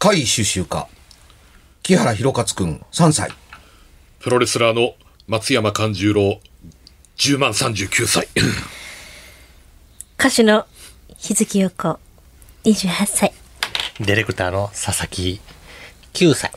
怪異収集家、木原博勝くん、3歳。プロレスラーの松山勘十郎、10万39歳。歌手の日月陽子、28歳。ディレクターの佐々木、9歳。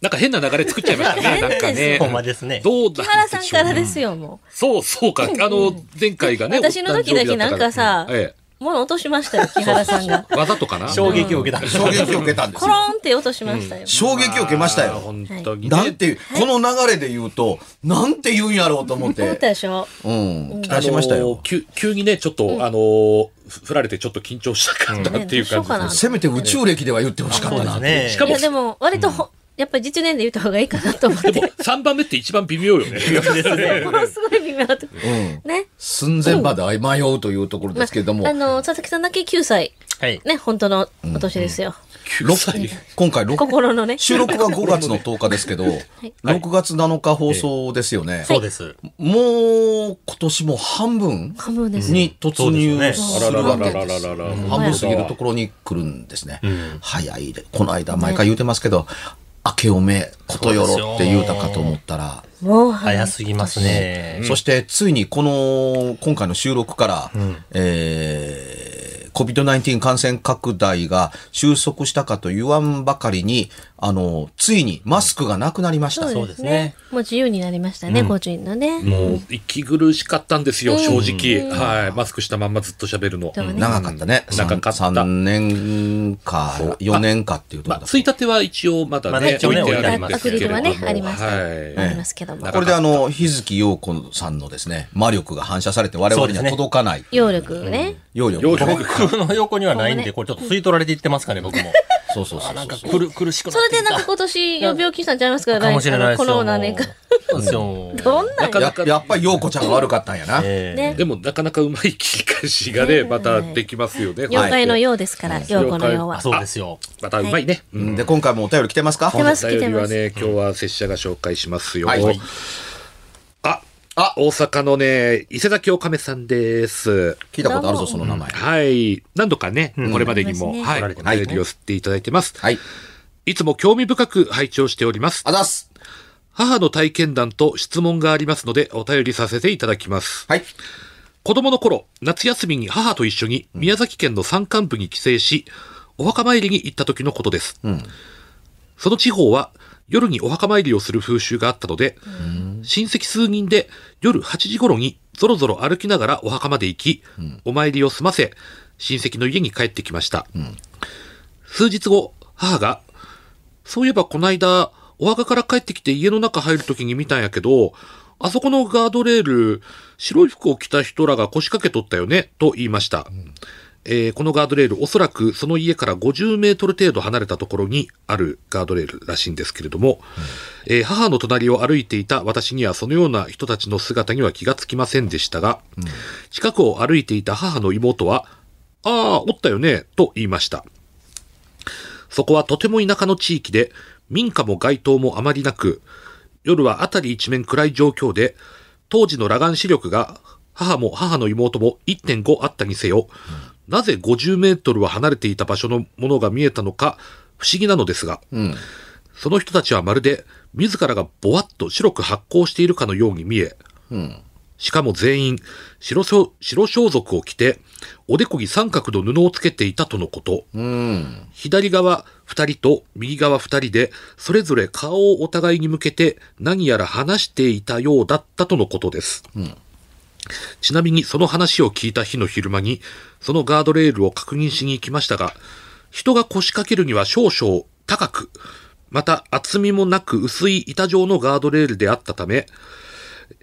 なんか変な流れ作っちゃいましたね。なんかね。ほんまですね。どうだ木原さんからですよ、もそう、そうか。あの、前回がね。私の時だけなんかさえう。物落としましたよ、木原さんが。え。わざとかな？衝撃を受けたんです衝撃を受けたんですコロンって落としましたよ。衝撃を受けましたあーよ。本当にね。なんていう、この流れで言うと、なんて言うんやろうと思っ思ったて。でしょ？うん、期待しましたあのよ。急急にね、ちょっと、あの、ふ振られてちょっと緊張したかなっていう感じねせめて宇宙歴では言ってほしかったな。ね。しかもでも、割とほ、やっぱり実年で言った方がいいかなと思って。でも、3番目って一番微妙よね。ものすごい微妙だと。うん。ね。寸前まで迷うというところですけれどもあ、の、佐々木さんだけ9歳。はい。ね、本当のお年ですよ。9歳。今回録心のね。収録は5月の10日ですけど、6月7日放送ですよね。そうです。もう今年も半分半分です。に突入するわけです。半分過ぎるところに来るんですね。早いで。この間、毎回言うてますけど、明けおめ、ことよろって言うたかと思ったら、もう、早すぎますね。そしてついにこの、今回の収録から、えー、COVID-19 感染拡大が収束したかと言わんばかりに、あの、ついにマスクがなくなりました。そうですね。もう自由になりましたね、個人のね。もう、息苦しかったんですよ、正直。はい。マスクしたまんまずっと喋るの。長かったね。長かった3年か、4年かっていうとついたては一応まだね、置いてあるんアですけれどありますけども。これであの、日月陽子さんのですね、魔力が反射されて我々には届かない。揚力ね。揚力。揚力 僕の横にはないんで、これちょっと吸い取られていってますかね、僕も。そうそうそうなんか。苦苦しくなそれ。でなんか今年病気したんちゃいますかかもしれないですよ。この何年か。そうですよ。どんなんややっぱり陽子ちゃんが悪かったんやな。でも、なかなかうまい切り返しがね、またできますよね。妖怪のよようですから、陽子のようは。そうですよ。またうまいね。うんで、今回もお便り来てますか？来てますお便りは来てね、今日は拙者が紹介しますよ。はいはいあ、あ大阪のね、伊勢崎おかめさんです。聞いたことあるぞ、その名前。はい。何度かね、これまでにも、うんはい、お便りを吸っていただいてます。はい。いつも興味深く拝聴しております。あざっす。母の体験談と質問がありますので、お便りさせていただきます。はい。子供の頃、夏休みに母と一緒に宮崎県の山間部に帰省し、お墓参りに行った時のことです。その地方は夜にお墓参りをする風習があったので、親戚数人で夜8時頃にぞろぞろ歩きながらお墓まで行き、お参りを済ませ、親戚の家に帰ってきました。数日後、母が、そういえばこの間、お墓から帰ってきて家の中入る時に見たんやけど、あそこのガードレール、白い服を着た人らが腰掛けとったよね、と言いました。えーこのガードレール、おそらくその家から50メートル程度離れたところにあるガードレールらしいんですけれども、えー母の隣を歩いていた私にはそのような人たちの姿には気がつきませんでしたが、近くを歩いていた母の妹は、ああ、おったよね、と言いました。そこはとても田舎の地域で、民家も街灯もあまりなく、夜は辺り一面暗い状況で、当時の裸眼視力が母も母の妹も1.5あったにせよ、なぜ50メートルは離れていた場所のものが見えたのか不思議なのですが、その人たちはまるで自らがぼわっと白く発光しているかのように見え、しかも全員白装白装束を着て、おでこに三角の布をつけていたとのこと。左側二人と右側二人で、それぞれ顔をお互いに向けて何やら話していたようだったとのことです。ちなみにその話を聞いた日の昼間に、そのガードレールを確認しに行きましたが、人が腰掛けるには少々高く、また厚みもなく薄い板状のガードレールであったため、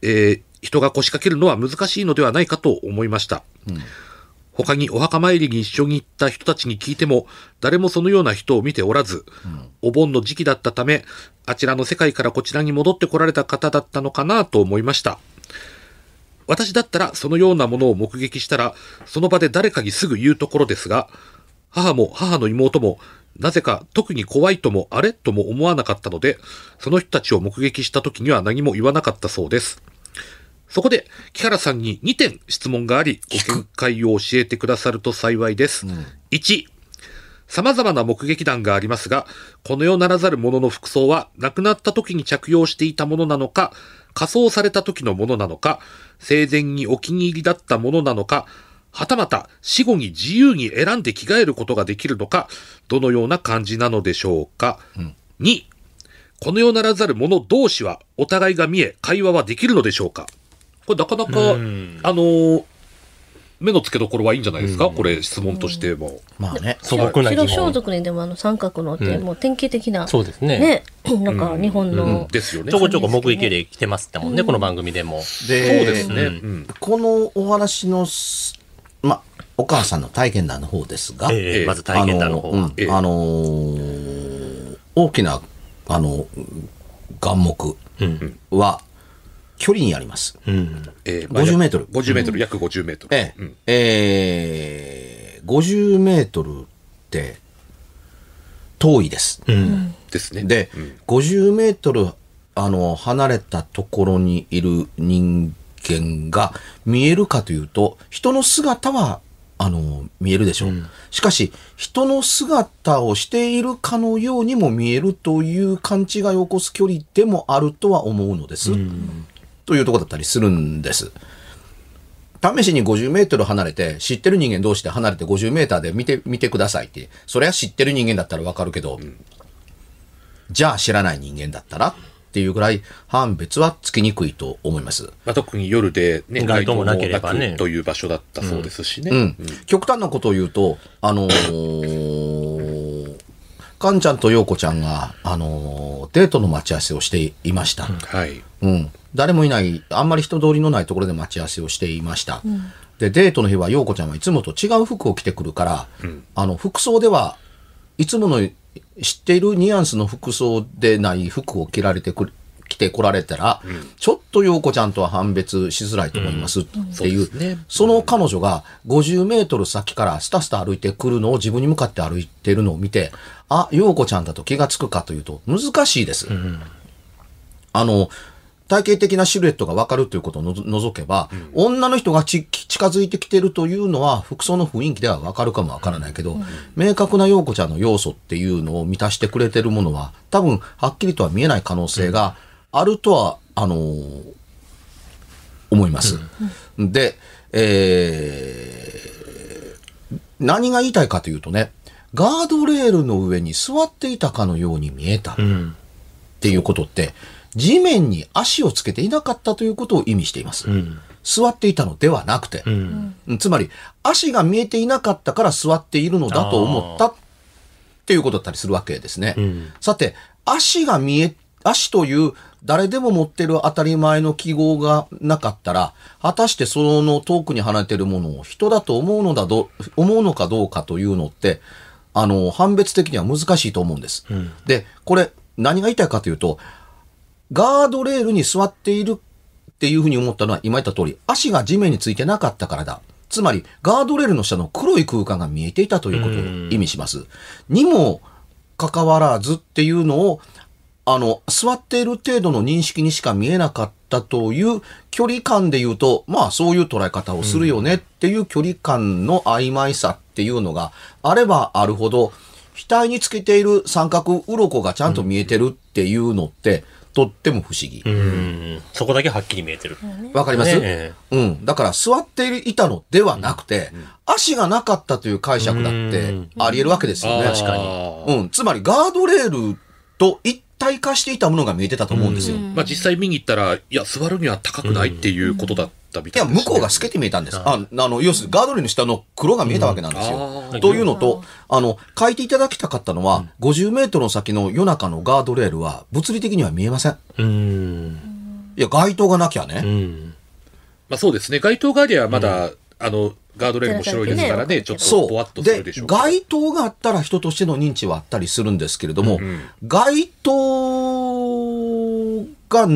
えー人が腰掛けるのは難しいのではないかと思いました。他にお墓参りに一緒に行った人たちに聞いても、誰もそのような人を見ておらず、お盆の時期だったため、あちらの世界からこちらに戻ってこられた方だったのかなと思いました。私だったらそのようなものを目撃したら、その場で誰かにすぐ言うところですが、母も母の妹も、なぜか特に怖いともあれとも思わなかったので、その人たちを目撃した時には何も言わなかったそうです。そこで、木原さんに2点質問があり、ご見解を教えてくださると幸いです。1、様々な目撃談がありますが、この世ならざる者の服装は亡くなった時に着用していたものなのか、仮装された時のものなのか、生前にお気に入りだったものなのか、はたまた死後に自由に選んで着替えることができるのか、どのような感じなのでしょうか。2、この世ならざる者同士はお互いが見え、会話はできるのでしょうか。これなかなか、あんのー目の付けどころはいいんじゃないですか、これ質問としても。まあね。素朴な疑白装問。束にでもあの三角のってうんもう典型的な、そうですね。ね、なんか日本の、ですよね。ちょこちょこ目撃例来てますってもんね、この番組でも。でそうですね。ううんこのお話のす、ま、お母さんの体験談の方ですが、ええまず体験談の方あのー大きな、あの、眼目うん。は、距離にあります。うん。えー50メートル50メートル、約50メートル。ええ、うんえー50メートルって、遠いです。うん。ですね。で、うん50メートル、あの、離れたところにいる人間が見えるかというと、人の姿は、あの、見えるでしょう。しかし、人の姿をしているかのようにも見えるという勘違いを起こす距離でもあるとは思うのです。というところだったりするんです。試しに50メートル離れて、知ってる人間同士で離れて50メーターで見て、見てくださいって。それは知ってる人間だったらわかるけど、じゃあ知らない人間だったらっていうぐらい判別はつきにくいと思います。まあ、特に夜で、ね、街灯もなければねという場所だったそうですしね。うん。極端なことを言うと、あのー、かんちゃんとようこちゃんが、あのーデートの待ち合わせをしていました。はい。うん。誰もいない、あんまり人通りのないところで待ち合わせをしていました。で、デートの日は、陽子ちゃんはいつもと違う服を着てくるから、あの、服装ではいつもの知っているニュアンスの服装でない服を着られてくる、着てこられたら、ちょっと陽子ちゃんとは判別しづらいと思いますっていう、そうね。その彼女が50メートル先からスタスタ歩いてくるのを自分に向かって歩いてるのを見て、あ、陽子ちゃんだと気がつくかというと難しいです。あの、体系的なシルエットが分かるということを除けば、女の人がち近づいてきてるというのは、服装の雰囲気では分かるかも分からないけど、明確な陽子ちゃんの要素っていうのを満たしてくれてるものは、多分、はっきりとは見えない可能性があるとは、あのー思います。で、えー何が言いたいかというとね、ガードレールの上に座っていたかのように見えた。うん。っていうことって、地面に足をつけていなかったということを意味しています。うん。座っていたのではなくて、うん。うんつまり足が見えていなかったから座っているのだと思ったっていうことだったりするわけですね。うんさて、足が見え、足という誰でも持ってる当たり前の記号がなかったら、果たしてその遠くに離れているものを人だと思うのだど、思うのかどうかというのって、あの、判別的には難しいと思うんです。で、これ、何が言いたいかというと、ガードレールに座っているっていうふうに思ったのは今言った通り、足が地面についてなかったからだ。つまり、ガードレールの下の黒い空間が見えていたということを意味します。にもかかわらずっていうのを、あの、座っている程度の認識にしか見えなかったという距離感で言うと、まあそういう捉え方をするよねっていう距離感の曖昧さっていうのがあればあるほど、額につけている三角鱗がちゃんと見えてるっていうのって、とっても不思議。うん。そこだけはっきり見えてる。わかります、ねうん。だから座っていたのではなくて、足がなかったという解釈だってあり得るわけですよね。確かにうん。つまりガードレールと一体化していたものが見えてたと思うんですよ。いまあ実際見に行ったら、いや、座るには高くないっていうことだったみたや、いです、ね。向こうが透けて見えたんです。ああの、要するにガードレールの下の黒が見えたわけなんですうんよ。あーというのと、あの、書いていただきたかったのは、50メートルの先の夜中のガードレールは物理的には見えません。うん。いや、街灯がなきゃね。うん。まあそうですね。街灯がありゃまだ、あの、ガードレールも白いですからね、ちょっとぼわっそう。でとするでしょ、うけど。街灯があったら人としての認知はあったりするんですけれども、ん街灯が、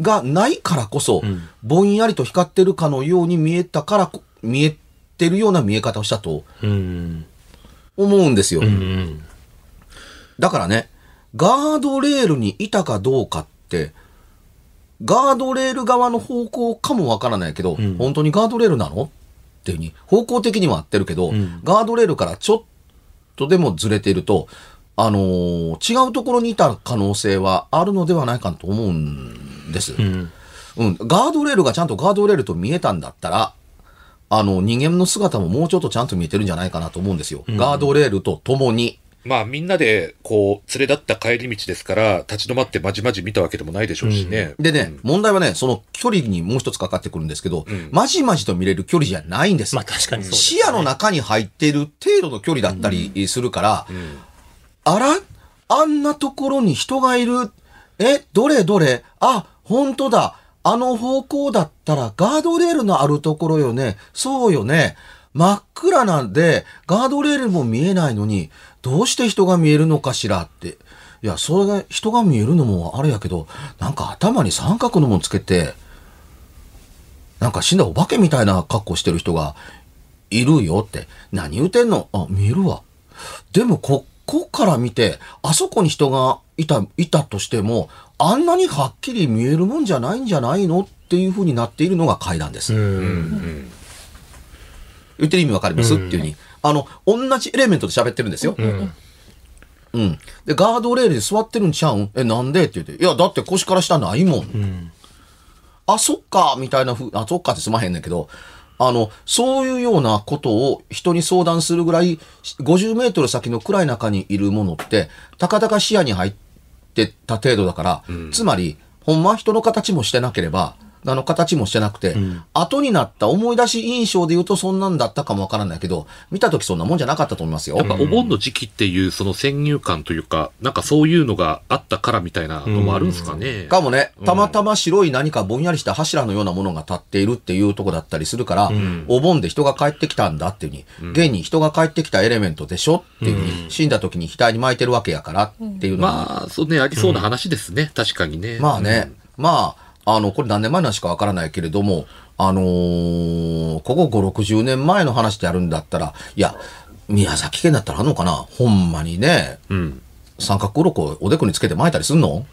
がないからこそ、んぼんやりと光ってるかのように見えたからこ、見えてるような見え方をしたとうん。思うんですよ。うん。だからね、ガードレールにいたかどうかって、ガードレール側の方向かもわからないけど、ん本当にガードレールなの？っていうふうに、方向的には合ってるけど、んガードレールからちょっとでもずれていると、あのー違うところにいた可能性はあるのではないかと思うんです。うん。うん、ガードレールがちゃんとガードレールと見えたんだったら、あの、人間の姿ももうちょっとちゃんと見えてるんじゃないかなと思うんですよ。ガードレールと共に。まあみんなで、こう、連れ立った帰り道ですから、立ち止まってまじまじ見たわけでもないでしょうしね。でね、問題はね、その距離にもう一つかかってくるんですけど、んまじまじと見れる距離じゃないんです。まあ確かにそうです、視野の中に入っている程度の距離だったりするから、あら？あんなところに人がいる。え、どれ？どれ？あ、本当だ。あの方向だったらガードレールのあるところよね。そうよね。真っ暗なんで、ガードレールも見えないのに、どうして人が見えるのかしらって。いや、それが、人が見えるのもあれやけど、なんか頭に三角のもんつけて、なんか死んだお化けみたいな格好してる人がいるよって。何言うてんの？あ、見えるわ。でも、こっこから見て、あそこに人がいた、いたとしても、あんなにはっきり見えるもんじゃないんじゃないの？っていう風になっているのが階段です。うん。言ってる意味わかります、っていうふうに。あの、同じエレメントで喋ってるんですよ。うん。うん。で、ガードレールで座ってるんちゃうん？え、なんで？って言って。いや、だって腰から下ないもん。うん。あ、そっか、みたいなふう、あ、そっかってすまへんねんけど、あの、そういうようなことを人に相談するぐらい、50メートル先の暗い中にいるものって、たかだか視野に入ってた程度だから、つまり、ほんま人の形もしてなければ、あの形もしてなくて、後になった思い出し印象で言うとそんなんだったかもわからないけど、見た時そんなもんじゃなかったと思いますよ。やっぱお盆の時期っていうその先入観というか、なんかそういうのがあったからみたいなのもあるんですかね。かもね、たまたま白い何かぼんやりした柱のようなものが立っているっていうとこだったりするから、お盆で人が帰ってきたんだっていう。ふうに、現に人が帰ってきたエレメントでしょっていうふうに、死んだ時に額に巻いてるわけやからっていうのが、まあ、そうね、ありそうな話ですね。確かにね。まあね、まあ、あの、これ何年前の話かわからないけれども、あのーここ5、60年前の話であるんだったら、いや、宮崎県だったらあんのかな？ほんまにね、うん。三角鱗をおでこにつけて巻いたりすんの？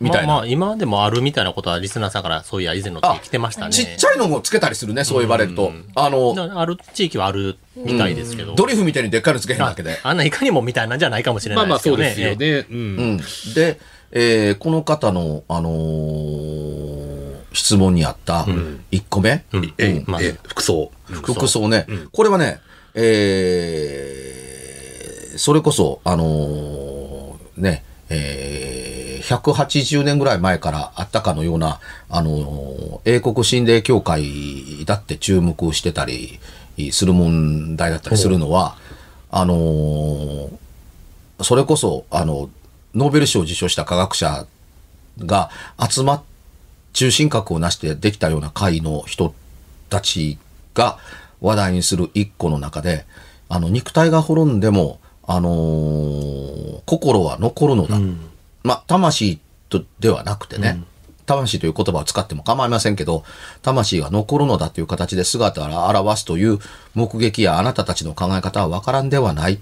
みたいな。まあまあ、今でもあるみたいなことはリスナーさんからそういや以前の時来てましたね。ちっちゃいのもつけたりするね、そう言われると。あの、ある地域はあるみたいですけど。ドリフみたいにでっかいのつけへんだけで。あんないかにもみたいなんじゃないかもしれまあまあないですけどね。そうですよね。う。うんん。で、えーこの方の、あのー質問にあった1個目、うん。え、うん。まずえ、服装。服装ね、これはね、えーそれこそ、あのーね、えー180年ぐらい前からあったかのような、あのー英国神霊協会だって注目してたりする問題だったりするのは、あのーそれこそ、あの、ノーベル賞を受賞した科学者が集まっ、中心核をなしてできたような会の人たちが話題にする一個の中で、あの、肉体が滅んでも、あのー心は残るのだ。まあ、魂とではなくてね、魂という言葉を使っても構いませんけど、魂が残るのだという形で姿を表すという目撃やあなたたちの考え方はわからんではない。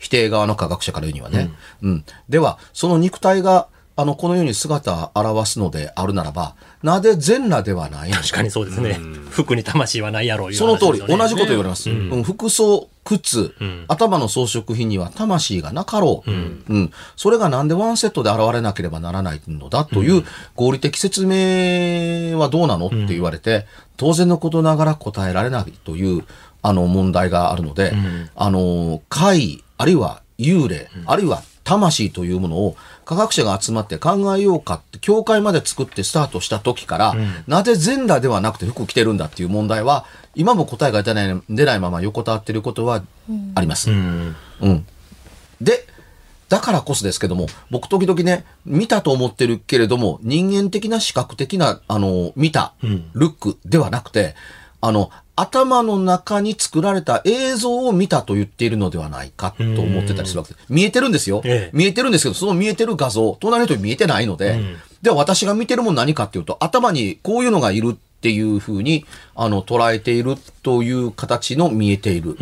否定側の科学者から言うにはね。うん。では、その肉体が、あの、このように姿を表すのであるならば、なぜ全裸ではないの確かにそうですね。服に魂はないやろういうその通り、同じこと言われます。うん。服装、靴、頭の装飾品には魂がなかろう、うん。それがなんでワンセットで現れなければならないのだという合理的説明はどうなのって言われて、当然のことながら答えられないという、あの問題があるので、あの、怪、あるいは幽霊、あるいは魂というものを科学者が集まって考えようかって、教会まで作ってスタートした時から、なぜ全裸ではなくて服着てるんだっていう問題は、今も答えが出ない出ないまま横たわっていることはあります。うん。うん。で、だからこそですけども、僕時々ね、見たと思ってるけれども、人間的な視覚的な、あの、見た、ルックではなくて、あの、頭の中に作られた映像を見たと言っているのではないかと思ってたりするわけです。見えてるんですよ。ええ見えてるんですけど、その見えてる画像、隣の人に見えてないので、では私が見てるもん何かっていうと、頭にこういうのがいるっていうふうに、あの、捉えているという形の見えている。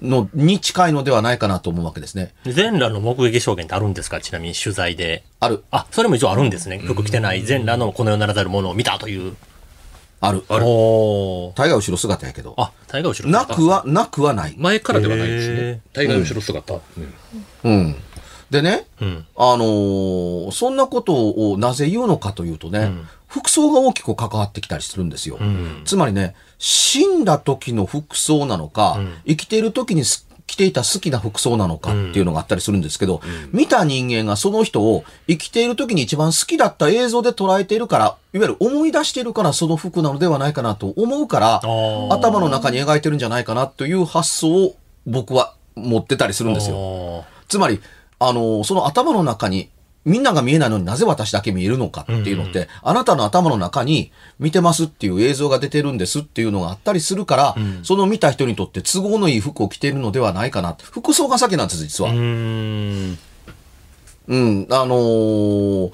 のに近いのではないかなと思うわけですね。全裸の目撃証言ってあるんですか？ちなみに取材で。ある。あ、それも一応あるんですね。服着てない全裸のこの世ならざるものを見たという。ある。あるおー。大概後ろ姿やけど。あ、大河後ろなくは、なくはない。前からではないですへね。大概後ろ姿。うんうん。でね、うん。あのーそんなことをなぜ言うのかというとね、服装が大きく関わってきたりするんですよ。うん。つまりね、死んだ時の服装なのか、生きている時にす着ていた好きな服装なのかっていうのがあったりするんですけど、見た人間がその人を生きている時に一番好きだった映像で捉えているから、いわゆる思い出しているからその服なのではないかなと思うから、ー頭の中に描いてるんじゃないかなという発想を僕は持ってたりするんですよ。よ。つまり、あの、その頭の中に、みんなが見えないのになぜ私だけ見えるのかっていうのって、あなたの頭の中に見てますっていう映像が出てるんですっていうのがあったりするから、その見た人にとって都合のいい服を着ているのではないかな。服装が先なんです、実は。うーん。うん、あのー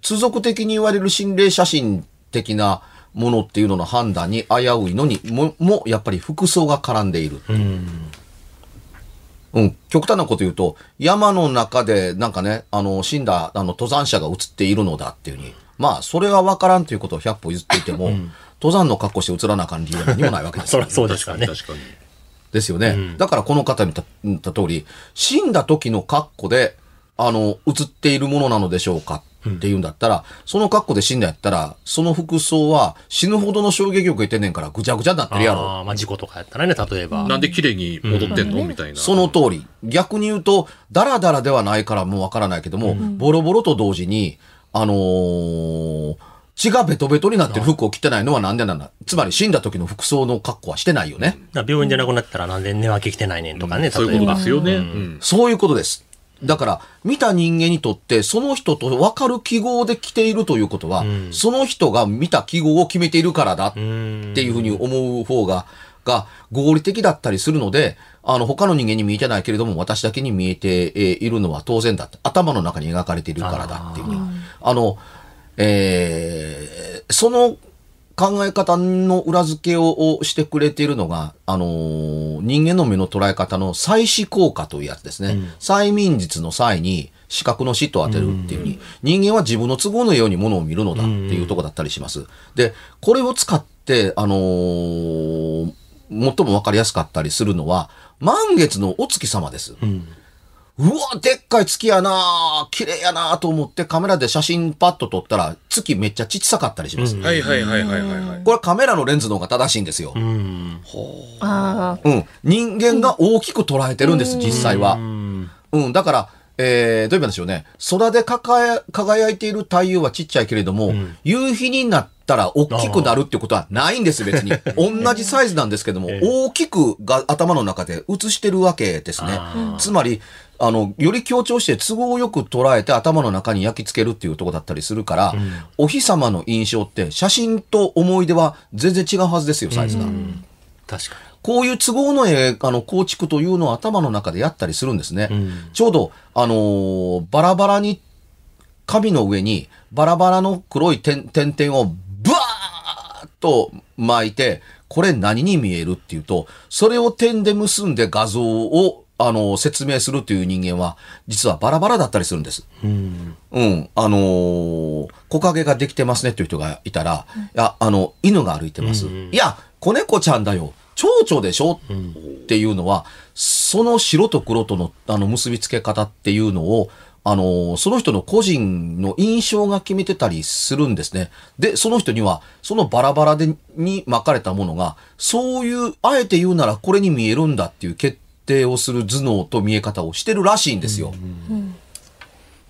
通俗的に言われる心霊写真的なものっていうのの判断に危ういのにも、も、やっぱり服装が絡んでいる。うん。うん、極端なこと言うと、山の中でなんかね、あの、死んだあの登山者が映っているのだっていうふうに、まあ、それは分からんということを100歩譲っていても、登山の格好して映らなあかん理由は何もないわけですよ そりゃ。そうです確かね。確かに。ですよね。だからこの方に言った言った通り、死んだ時の格好で、あの、映っているものなのでしょうかっていうんだったら、その格好で死んだやったら、その服装は死ぬほどの衝撃を受けてんねんからぐちゃぐちゃになってるやろ。あーまあ事故とかやったらね、例えば。なんで綺麗に戻ってんの？みたいな。その通り。逆に言うと、ダラダラではないからもうわからないけども、ボロボロと同時に、あのー血がベトベトになってる服を着てないのはなんでなんだ？つまり死んだ時の服装の格好はしてないよね。病院で亡くなったらなんで寝分け来てないねんとかね、そういうこと例えば。ですよね。うんそういうことです。だから、見た人間にとって、その人と分かる記号で着ているということは、その人が見た記号を決めているからだっていうふうに思う方が、が合理的だったりするので、あの、他の人間に見えてないけれども、私だけに見えてえーいるのは当然だって。頭の中に描かれているからだっていうふうに。あの、えーその考え方の裏付けをしてくれているのが、あのー人間の目の捉え方の再視効果というやつですね。催眠術の際に視覚の死と当てるっていうふうに、人間は自分の都合のようにものを見るのだっていうところだったりします。で、これを使って、あのー最もわかりやすかったりするのは、満月のお月様です。うわ、でっかい月やな綺麗やなと思ってカメラで写真パッと撮ったら、月めっちゃ小さかったりします。はいはいはいはいはいはい。これカメラのレンズの方が正しいんですよ。うん。あうん。人間が大きく捉えてるんです、実際は。うん。だから、えー、どういう意味なんでしょうね。空で輝輝いている太陽はちっちゃいけれども、夕日になったら大きくなるってことはないんです、別に。同じサイズなんですけども、大きくが頭の中で映してるわけですね。つまり、あの、より強調して都合よく捉えて頭の中に焼き付けるっていうところだったりするから、お日様の印象って写真と思い出は全然違うはずですよ、サイズが。確かこういう都合のええあの構築というのを頭の中でやったりするんですね。ちょうど、あのーバラバラに、紙の上にバラバラの黒い点点々をブワーッと巻いて、これ何に見えるっていうと、それを点で結んで画像を、あのー説明するという人間は、実はバラバラだったりするんです。に。うん。うん。あのー木陰ができてますねっていう人がいたら、いや、あの、犬が歩いてます。いや、子猫ちゃんだよ。蝶々でしょ、っていうのは、その白と黒との、あの、結びつけ方っていうのを、あのーその人の個人の印象が決めてたりするんですね。で、その人には、そのバラバラで、に巻かれたものが、そういう、あえて言うならこれに見えるんだっていう決定をする頭脳と見え方をしてるらしいんですよ。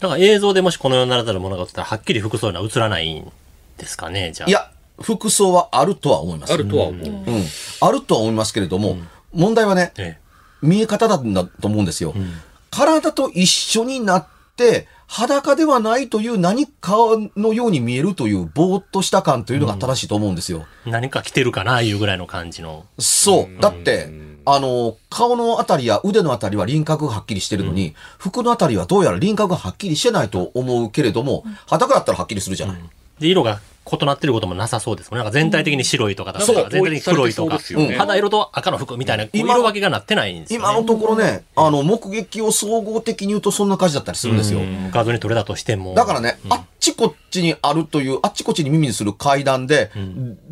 だから映像でもしこの世にならざるものが映ったら、はっきり服装には映らないんですかね、じゃあ。い、や、服装はあるとは思います。あるとは思う。うん。あるとは思いますけれども、問題はね、え見え方だと思うんですよ。体と一緒になって、裸ではないという何かのように見えるというぼーっとした感というのが正しいと思うんですよ。え。何か着てるかな、いうぐらいの感じの。そう。だって、あの、顔のあたりや腕のあたりは輪郭がはっきりしてるのに、服のあたりはどうやら輪郭がはっきりしてないと思うけれども、裸だったらはっきりするじゃない。で、色が異なってることもなさそうですもんね。なんか全体的に白いとかだったそうら、全体的に黒いとか、ね。うん。肌色と赤の服みたいな、色分けがなってないんですよ、ね。今のところね、あの、目撃を総合的に言うとそんな感じだったりするんですよ。うん。画像に撮れたとしても。だからね、あっちちこっちにあるという、あっちこっちに耳にする階段で、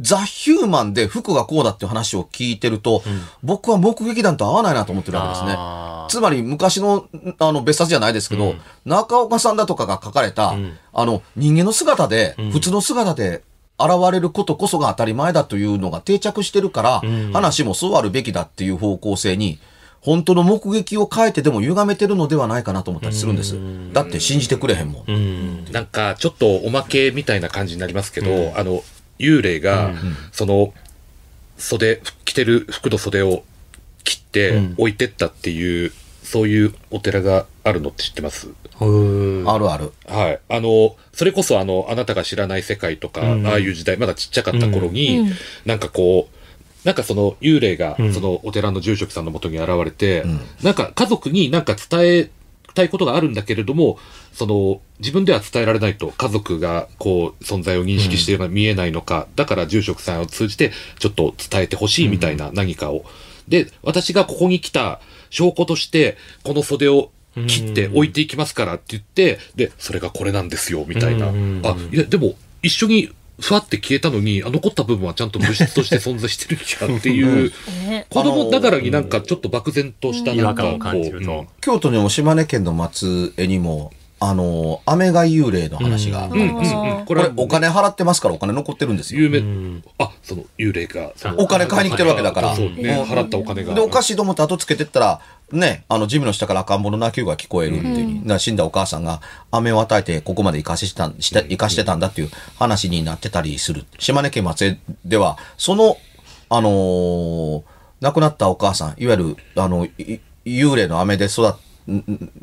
ザ・ヒューマンで服がこうだっていう話を聞いてると、僕は目撃談と合わないなと思ってるわけですね。つまり昔の、あの、別冊じゃないですけど、中岡さんだとかが書かれた、あの、人間の姿で、普通の姿で、現れることこそが当たり前だというのが定着してるから、話もそうあるべきだっていう方向性に、本当の目撃を変えてでも歪めてるのではないかなと思ったりするんです。だって信じてくれへんもん。うん。なんか、ちょっとおまけみたいな感じになりますけど、あの、幽霊が、その、袖、着てる服の袖を切って置いてったっていう、そういうお寺があるのって知ってます？うん。あるある。はい。あの、それこそあの、あなたが知らない世界とか、うんああいう時代、まだちっちゃかった頃に、うんなんかこう、なんかその幽霊がうん、そのお寺の住職さんのもとに現れて、んなんか家族になんか伝えたいことがあるんだけれども、その、自分では伝えられないと、家族がこう、存在を認識しているのが見えないのか、だから住職さんを通じて、ちょっと伝えてほしいみたいな何かを。で、私がここに来た証拠として、この袖を切って置いていきますからって言って、で、それがこれなんですよ、みたいな。うんあ、いや、でも、一緒に、ふわって消えたのに、あ残った部分はちゃんと物質として存在してるんやっていう、ね子供ながらになんかちょっと漠然としたなんかこう、違和感を感じるとうん京都にも島根県の松江にも、あの、雨が幽霊の話が。うんうんうん。ここれお金払ってますからお金残ってるんですよ。有名、んあ、その幽霊が、お金買いに来てるわけだから。そうね、払ったお金が。で、おかしいと思って後つけてったら、ね、あの、ジムの下から赤ん坊の泣き声が聞こえるっていうふうに、だから死んだお母さんが飴を与えてここまで生かしてたん、して生かしてたんだっていう話になってたりする。島根県松江では、その、あのー亡くなったお母さん、いわゆる、あの、い幽霊の飴で育っんん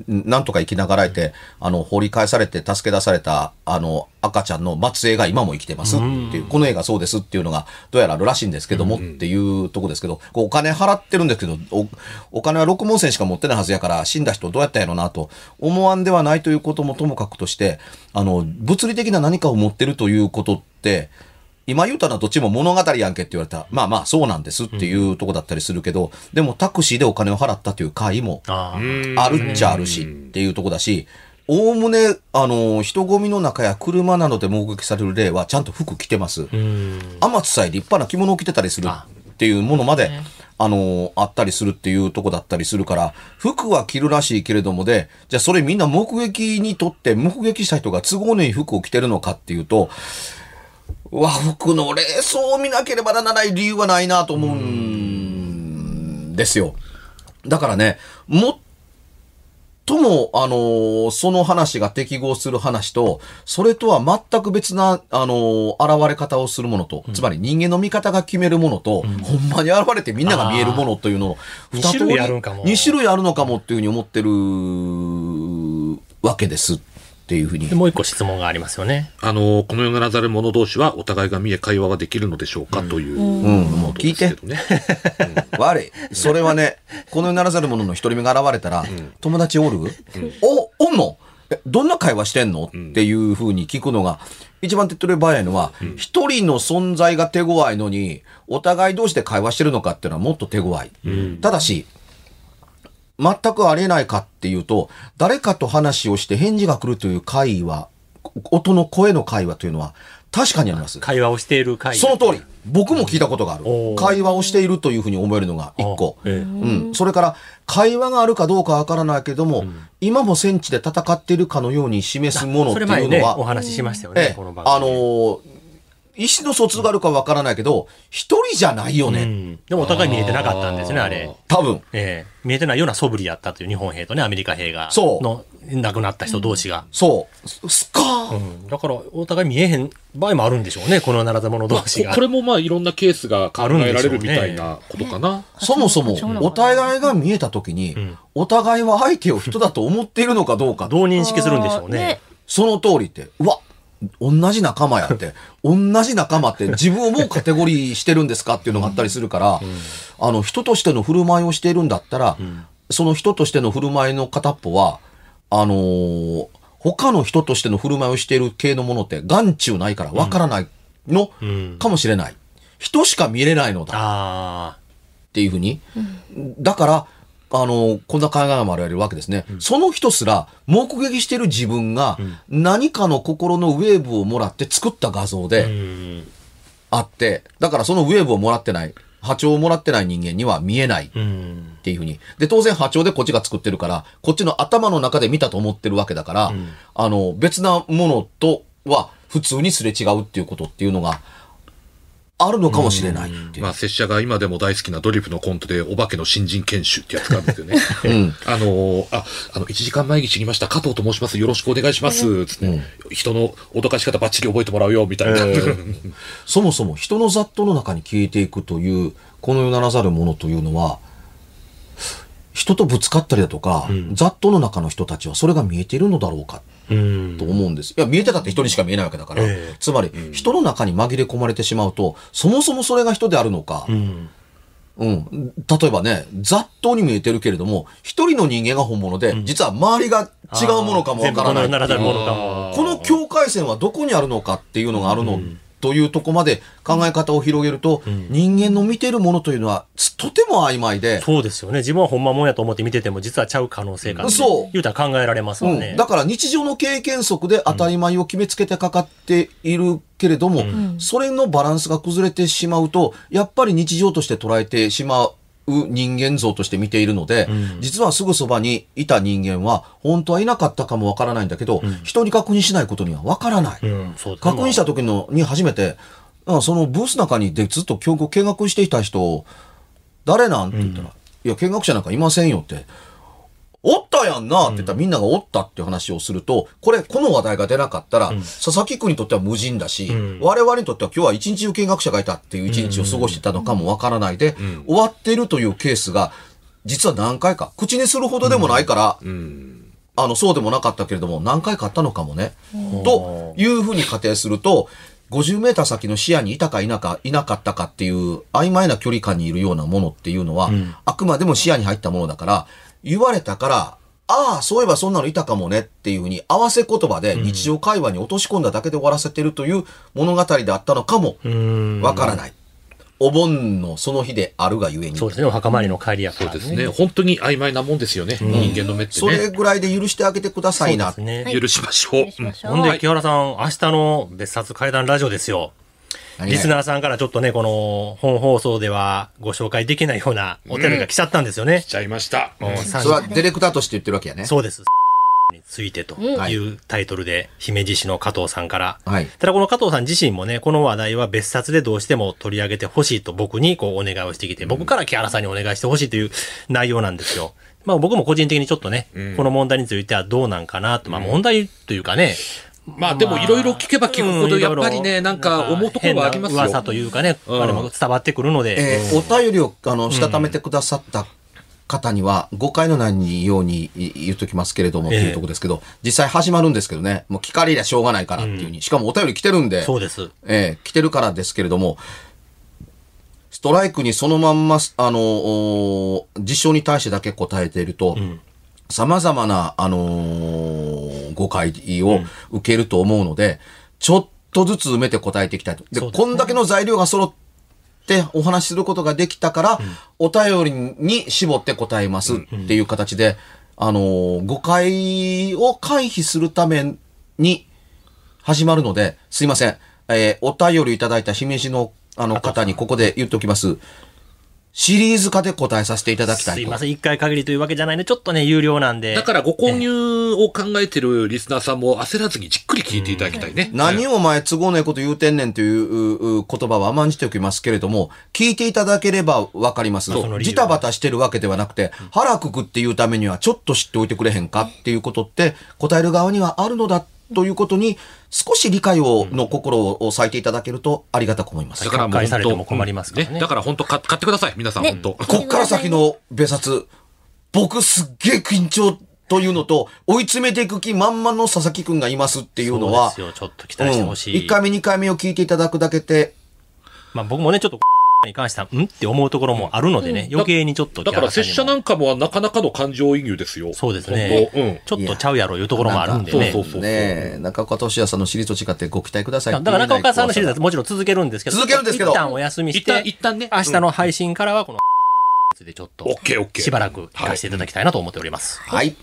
なんとか生きながらえて、あの、掘り返されて助け出された、あの、赤ちゃんの末裔が今も生きてますっていう、この映画そうですっていうのが、どうやらあるらしいんですけども、っていうとこですけど、お金払ってるんですけど、おお金は六文銭しか持ってないはずやから、死んだ人どうやったんやろなと思わんではないということもともかくとして、あの、物理的な何かを持ってるということって、今言うたのはどっちも物語やんけって言われたら、まあまあそうなんですっていうとこだったりするけど、でもタクシーでお金を払ったという会もあるっちゃあるしっていうとこだし、おおむね、あの、人混みの中や車などで目撃される例はちゃんと服着てます。うん。天津さえ立派な着物を着てたりするっていうものまで、あの、あったりするっていうとこだったりするから、服は着るらしいけれどもで、じゃあそれみんな目撃にとって、目撃した人が都合のいい服を着てるのかっていうと、和服の冷装を見なければならない理由はないなと思うんですよ。だからね、もっとも、あのーその話が適合する話と、それとは全く別な、あのー現れ方をするものと、つまり人間の見方が決めるものと、ほんまに現れてみんなが見えるものというのを、二種類あるんかも。2種類あるのかもっていうふうに思ってるわけですっていうふうにで。もう一個質問がありますよね。あの、この世ならざる者同士はお互いが見え会話ができるのでしょうか、という。うん、もう聞いて。悪い。それはね、この世ならざる者の一人目が現れたら、友達おる、お、おんの？えどんな会話してんの、っていう風に聞くのが、一番手っ取り早いのは、一、人の存在が手強いのに、お互い同士で会話してるのかっていうのはもっと手強い。ただし、全くありえないかっていうと、誰かと話をして返事が来るという会話、音の声の会話というのは確かにあります。会話をしている会その通り。僕も聞いたことがある会話をしているというふうに思えるのが一個。あええうん。それから、会話があるかどうかわからないけども、今も戦地で戦っているかのように示すものっていうのは、お話ししましたよね、ええ。あのー意思の疎通があるかわからないけど、一人じゃないよね。うん。でもお互い見えてなかったんですね、あれ。多分。ええ見えてないような素振りやったという日本兵とね、アメリカ兵が。そうの、亡くなった人同士が。そう。すすっかー、うん。だから、お互い見えへん場合もあるんでしょうね、このならざ者同士が。これもまあいろんなケースが考えられるみたいなことかな。そもそも そうなのか、なお互いが見えたときに、んお互いは相手を人だと思っているのかどうか。どう認識するんでしょうね。その通りって、うわ、同じ仲間やって、同じ仲間って自分をもうカテゴリーしてるんですかっていうのがあったりするから、あの、人としての振る舞いをしているんだったら、その人としての振る舞いの片っぽは、あのー他の人としての振る舞いをしている系のものって眼中ないからわからないのうんかもしれない。人しか見れないのだ。あっていうふうに。だから、あの、こんな考えもあられるわけですね。その人すら、目撃してる自分が、何かの心のウェーブをもらって作った画像であって、だからそのウェーブをもらってない、波長をもらってない人間には見えないうん。っていうふうに。で、当然波長でこっちが作ってるから、こっちの頭の中で見たと思ってるわけだから、あの、別なものとは普通にすれ違うっていうことっていうのがあるのかもしれないっていう。まあ、拙者が今でも大好きなドリフのコントで、お化けの新人研修ってやつがあるんですよね。うん。あのーあ、あの、1時間前に知りました、加藤と申します、よろしくお願いします、つって、人の脅かし方バッチリ覚えてもらうよ、みたいな。そもそも人の雑踏の中に消えていくという、この世ならざるものというのは、人とぶつかったりだとか、雑踏の中の人たちはそれが見えているのだろうかうん。と思うんです。いや、見えてたって人にしか見えないわけだから。ええつまり、人の中に紛れ込まれてしまうと、そもそもそれが人であるのか、うん。うん。例えばね、雑踏に見えてるけれども、一人の人間が本物で、実は周りが違うものかもわからない。この境界線はどこにあるのかっていうのがあるの、というとこまで考え方を広げると、人間の見てるものというのは、とても曖昧で、そうですよね。自分はほんまもんやと思って見てても、実はちゃう可能性が。そう言うたら考えられますもんね。うん、だから日常の経験則で当たり前を決めつけてかかっているけれども、それのバランスが崩れてしまうと、やっぱり日常として捉えてしまう人間像として見ているので、実はすぐそばにいた人間は、本当はいなかったかもわからないんだけど、人に確認しないことにはわからない。うん、確認した時のに初めて、あそのブースの中にでずっと見学していた人、誰なん？って言ったら、いや、見学者なんかいませんよって。おったやんなって言ったらみんながおったっていう話をすると、これ、この話題が出なかったら、佐々木君にとっては無人だし、我々にとっては今日は一日中見学者がいたっていう一日を過ごしてたのかもわからないで、終わってるというケースが、実は何回か、口にするほどでもないから、あの、そうでもなかったけれども、何回かあったのかもね。というふうに仮定すると、50メーター先の視野にいたかいなか、いなかったかっていう曖昧な距離感にいるようなものっていうのは、あくまでも視野に入ったものだから、言われたから、ああ、そういえばそんなのいたかもねっていうふうに合わせ言葉で日常会話に落とし込んだだけで終わらせてるという物語であったのかもうん。わからない。お盆のその日であるがゆえに。そうですね。お墓参りの帰りやから、そうですね。本当に曖昧なもんですよね。人間の目ってそれね。ぐらいで許してあげてくださいな。ね。許しましょう。ほんで、はい木原さん、明日の別冊怪談ラジオですよ。リスナーさんからちょっとね、この本放送ではご紹介できないようなお便りが来ちゃったんですよねし。ちゃいました。もうさそれはディレクターとして言ってるわけやね。そうです。についてというタイトルで、姫路市の加藤さんから。はい。ただこの加藤さん自身もね、この話題は別冊でどうしても取り上げてほしいと僕にこうお願いをしてきて、僕から木原さんにお願いしてほしいという内容なんですよ。まあ僕も個人的にちょっとね、この問題についてはどうなんかなと、まあ問題というかね、まあでもいろいろ聞けば聞くほどやっぱりね、なんか思うところはありますよ。噂というかね、うんあれも伝わってくるので、えーお便りを、あの、したためてくださった方には、誤解のないようにい言っときますけれども、ええ。っていうところですけど、実際始まるんですけどね、もう聞かれりゃしょうがないからっていうふうに、しかもお便り来てるんで、そうです。えー来てるからですけれども、ストライクにそのまんま、あの、お実証に対してだけ答えていると、様々な、あのー誤解を受けると思うので、ちょっとずつ埋めて答えていきたいと。で、ねこんだけの材料が揃ってお話しすることができたから、お便りに絞って答えますっていう形で、あのー誤解を回避するために始まるので、すいません。えーお便りいただいた姫路のあの方にここで言っておきます。シリーズ化で答えさせていただきたいと。すいません、一回限りというわけじゃないね。ちょっとね、有料なんで。だからご購入を考えてるリスナーさんも焦らずにじっくり聞いていただきたいね。何をお前都合ないこと言うてんねんといううう言葉は甘んじておきますけれども、聞いていただければわかります。ジタバタしてるわけではなくて、腹くくっていうためにはちょっと知っておいてくれへんかっていうことって、答える側にはあるのだということに、少し理解を、の心を割いていただけるとありがたく思いますだ。からもう撤回されても本当困りますからねだから本当買買ってください。皆さんね本当。こっから先の別冊、僕すっげえ緊張というのと、追い詰めていく気満々の佐々木くんがいますっていうのは、そうですよ。ちょっと期待してほしい。1回目、2回目を聞いていただくだけで、まあ僕もね、ちょっと、に関しては、んって思うところもあるのでね、余計にちょっとだから拙者なんかもなかなかの感情移入ですよ。そうですねうん。ちょっとちゃうやろいうところもあるんでね。そうそうそうねえ、中岡俊也さんのシリーズと違ってご期待くださいだから中岡さんのシリーズズはもちろん続けるんですけど、続けるんですけど一旦お休みして、一旦一旦ね明日の配信からはこの、でちょっとオッケーオッケーしばらく聞かせていただきたいなと思っております。はい。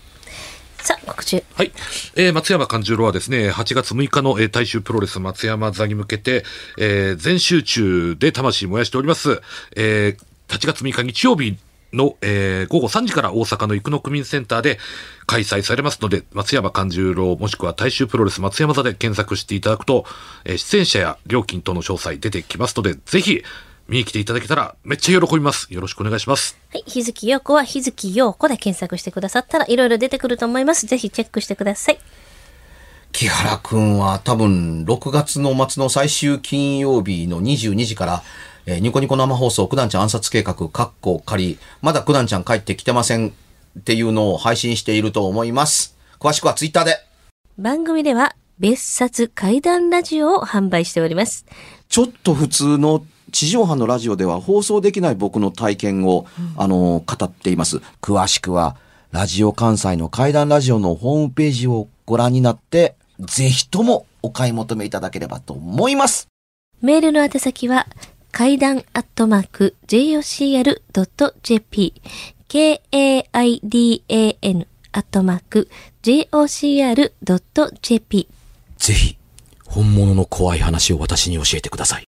さあ、告知。はい。えー松山勘十郎はですね、8月6日の、えー大衆プロレス松山座に向けて、えー全集中で魂燃やしております。えー8月6日日曜日の、えー午後3時から大阪の生野区民センターで開催されますので、松山勘十郎もしくは大衆プロレス松山座で検索していただくと、えー出演者や料金等の詳細出てきますので、ぜひ見に来ていただけたらめっちゃ喜びます。よろしくお願いします。はい。日月陽子は日月陽子で検索してくださったらいろいろ出てくると思います。ぜひチェックしてください。木原くんは多分6月の末の最終金曜日の22時から、えーニコニコ生放送、九段ちゃん暗殺計画、カッコ仮、まだ九段ちゃん帰ってきてませんっていうのを配信していると思います。詳しくはツイッターで。番組では別冊怪談ラジオを販売しております。ちょっと普通の地上波のラジオでは放送できない僕の体験を、あの、語っています。詳しくは、ラジオ関西の怪談ラジオのホームページをご覧になって、ぜひともお買い求めいただければと思います。メールの宛先は、階段アットマーク、jocr.jp、k-a-i-d-a-n アットマーク、jocr.jp。ぜひ、本物の怖い話を私に教えてください。